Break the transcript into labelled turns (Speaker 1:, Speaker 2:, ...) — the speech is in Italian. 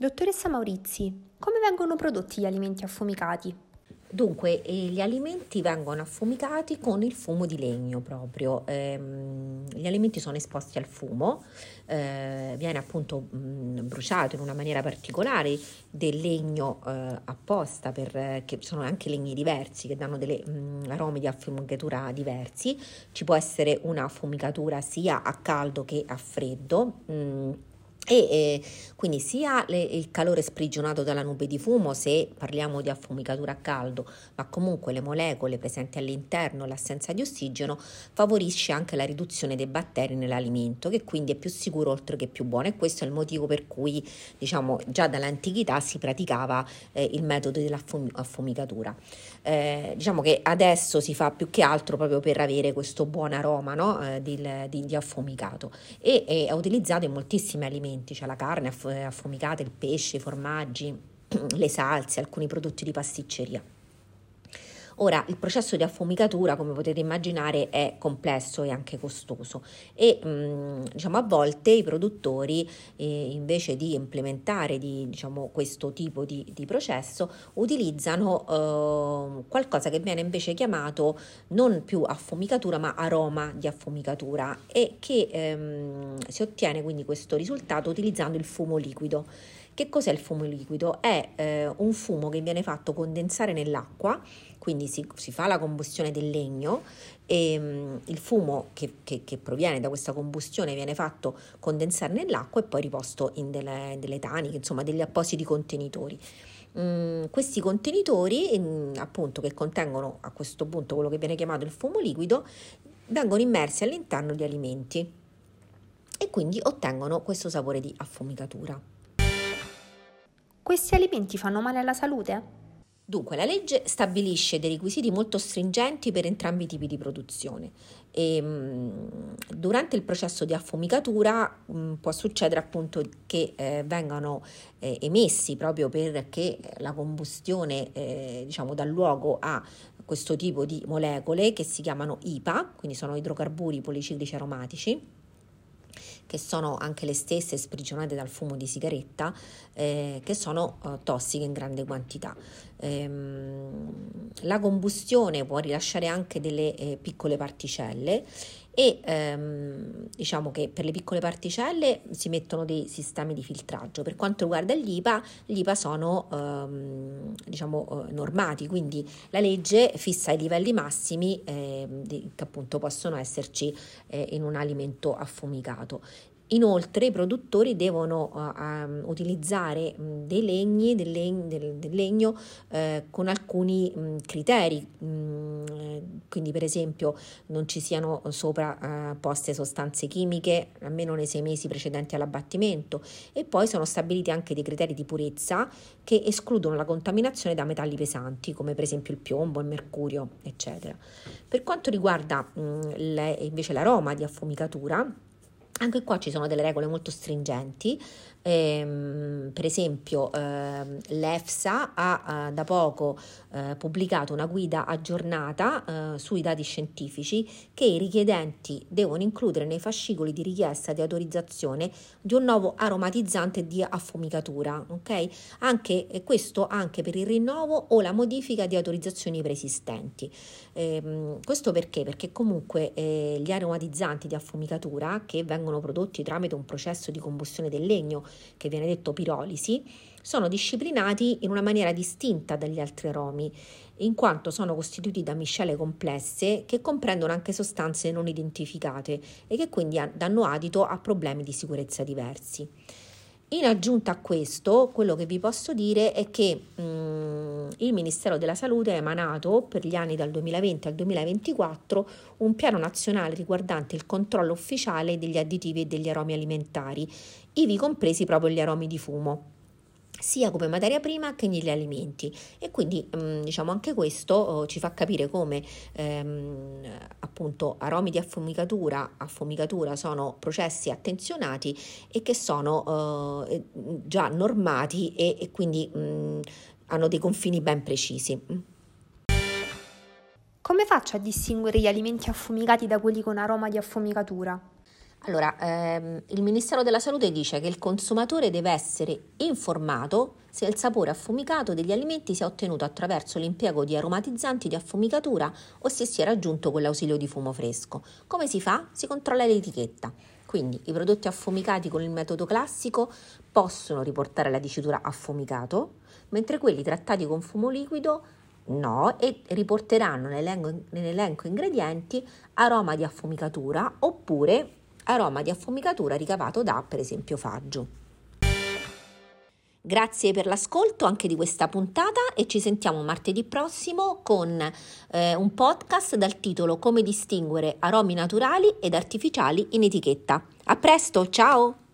Speaker 1: Dottoressa Maurizi, come vengono prodotti gli alimenti affumicati?
Speaker 2: Dunque, eh, gli alimenti vengono affumicati con il fumo di legno proprio. Ehm, gli alimenti sono esposti al fumo, eh, viene appunto mh, bruciato in una maniera particolare del legno eh, apposta, per, che sono anche legni diversi che danno dei aromi di affumicatura diversi. Ci può essere una affumicatura sia a caldo che a freddo. E eh, quindi sia le, il calore sprigionato dalla nube di fumo, se parliamo di affumicatura a caldo, ma comunque le molecole presenti all'interno, l'assenza di ossigeno, favorisce anche la riduzione dei batteri nell'alimento, che quindi è più sicuro oltre che più buono. E questo è il motivo per cui, diciamo, già dall'antichità si praticava eh, il metodo dell'affumicatura. Eh, diciamo che adesso si fa più che altro proprio per avere questo buon aroma no? Eh, di, di, di, affumicato e è utilizzato in moltissimi alimenti alimenti, cioè la carne affumicata, il pesce, i formaggi, le salse, alcuni prodotti di pasticceria. Ora, il processo di affumicatura, come potete immaginare, è complesso e anche costoso e mh, mm, diciamo, a volte i produttori, eh, invece di implementare di, diciamo, questo tipo di, di processo, utilizzano eh, qualcosa che viene invece chiamato non più affumicatura, ma aroma di affumicatura e che ehm, si ottiene quindi questo risultato utilizzando il fumo liquido. Che cos'è il fumo liquido? È eh, un fumo che viene fatto condensare nell'acqua, quindi si, si fa la combustione del legno e um, il fumo che, che, che, proviene da questa combustione viene fatto condensare nell'acqua e poi riposto in delle, delle taniche, insomma degli appositi contenitori. Mm, questi contenitori, in, appunto, che contengono a questo punto quello che viene chiamato il fumo liquido, vengono immersi all'interno di alimenti e quindi ottengono questo sapore di affumicatura.
Speaker 1: Questi alimenti fanno male alla salute?
Speaker 2: Dunque, la legge stabilisce dei requisiti molto stringenti per entrambi i tipi di produzione. E, mh, durante il processo di affumicatura mh, può succedere appunto che eh, vengano eh, emessi proprio perché la combustione eh, diciamo dà luogo a questo tipo di molecole che si chiamano IPA, quindi sono idrocarburi policiclici aromatici che sono anche le stesse sprigionate dal fumo di sigaretta, eh, che sono eh, tossiche in grande quantità. Ehm, la combustione può rilasciare anche delle eh, piccole particelle e ehm, diciamo che per le piccole particelle si mettono dei sistemi di filtraggio. Per quanto riguarda gli IPA, gli IPA sono ehm, diciamo eh, normati, quindi la legge fissa i livelli massimi eh, di, che appunto possono esserci eh, in un alimento affumicato. Inoltre i produttori devono uh, um, utilizzare dei legni, del, leg- del, del legno uh, con alcuni um, criteri, quindi per esempio non ci siano sopra uh, poste sostanze chimiche almeno nei sei mesi precedenti all'abbattimento e poi sono stabiliti anche dei criteri di purezza che escludono la contaminazione da metalli pesanti come per esempio il piombo, il mercurio eccetera. Per quanto riguarda le, invece l'aroma di affumicatura, anche qua ci sono delle regole molto stringenti, ehm, per esempio ehm, l'EFSA ha eh, da poco eh, pubblicato una guida aggiornata eh, sui dati scientifici che i richiedenti devono includere nei fascicoli di richiesta di autorizzazione di un nuovo aromatizzante di affumicatura, ok? Anche, questo anche per il rinnovo o la modifica di autorizzazioni preesistenti. Ehm, questo perché? Perché comunque eh, gli aromatizzanti di affumicatura che vengono prodotti tramite un processo di combustione del legno che viene detto pirolisi, sono disciplinati in una maniera distinta dagli altri aromi, in quanto sono costituiti da miscele complesse che comprendono anche sostanze non identificate e che quindi danno adito a problemi di sicurezza diversi. In aggiunta a questo, quello che vi posso dire è che mh, mm, il Ministero della Salute ha emanato per gli anni dal 2020 al 2024 un piano nazionale riguardante il controllo ufficiale degli additivi e degli aromi alimentari, ivi compresi proprio gli aromi di fumo sia come materia prima che negli alimenti e quindi mm, diciamo anche questo oh, ci fa capire come ehm, appunto aromi di affumicatura, affumicatura sono processi attenzionati e che sono eh, già normati e, e quindi mh, mm, hanno dei confini ben precisi.
Speaker 1: Come faccio a distinguere gli alimenti affumicati da quelli con aroma di affumicatura?
Speaker 2: Allora, ehm, il Ministero della Salute dice che il consumatore deve essere informato se il sapore affumicato degli alimenti sia ottenuto attraverso l'impiego di aromatizzanti di affumicatura o se sia raggiunto con l'ausilio di fumo fresco. Come si fa? Si controlla l'etichetta. Quindi i prodotti affumicati con il metodo classico possono riportare la dicitura affumicato, mentre quelli trattati con fumo liquido no e riporteranno nell'elenco, nell'elenco ingredienti aroma di affumicatura oppure aroma di affumicatura ricavato da per esempio faggio. Grazie per l'ascolto anche di questa puntata e ci sentiamo martedì prossimo con eh, un podcast dal titolo Come distinguere aromi naturali ed artificiali in etichetta. A presto, ciao!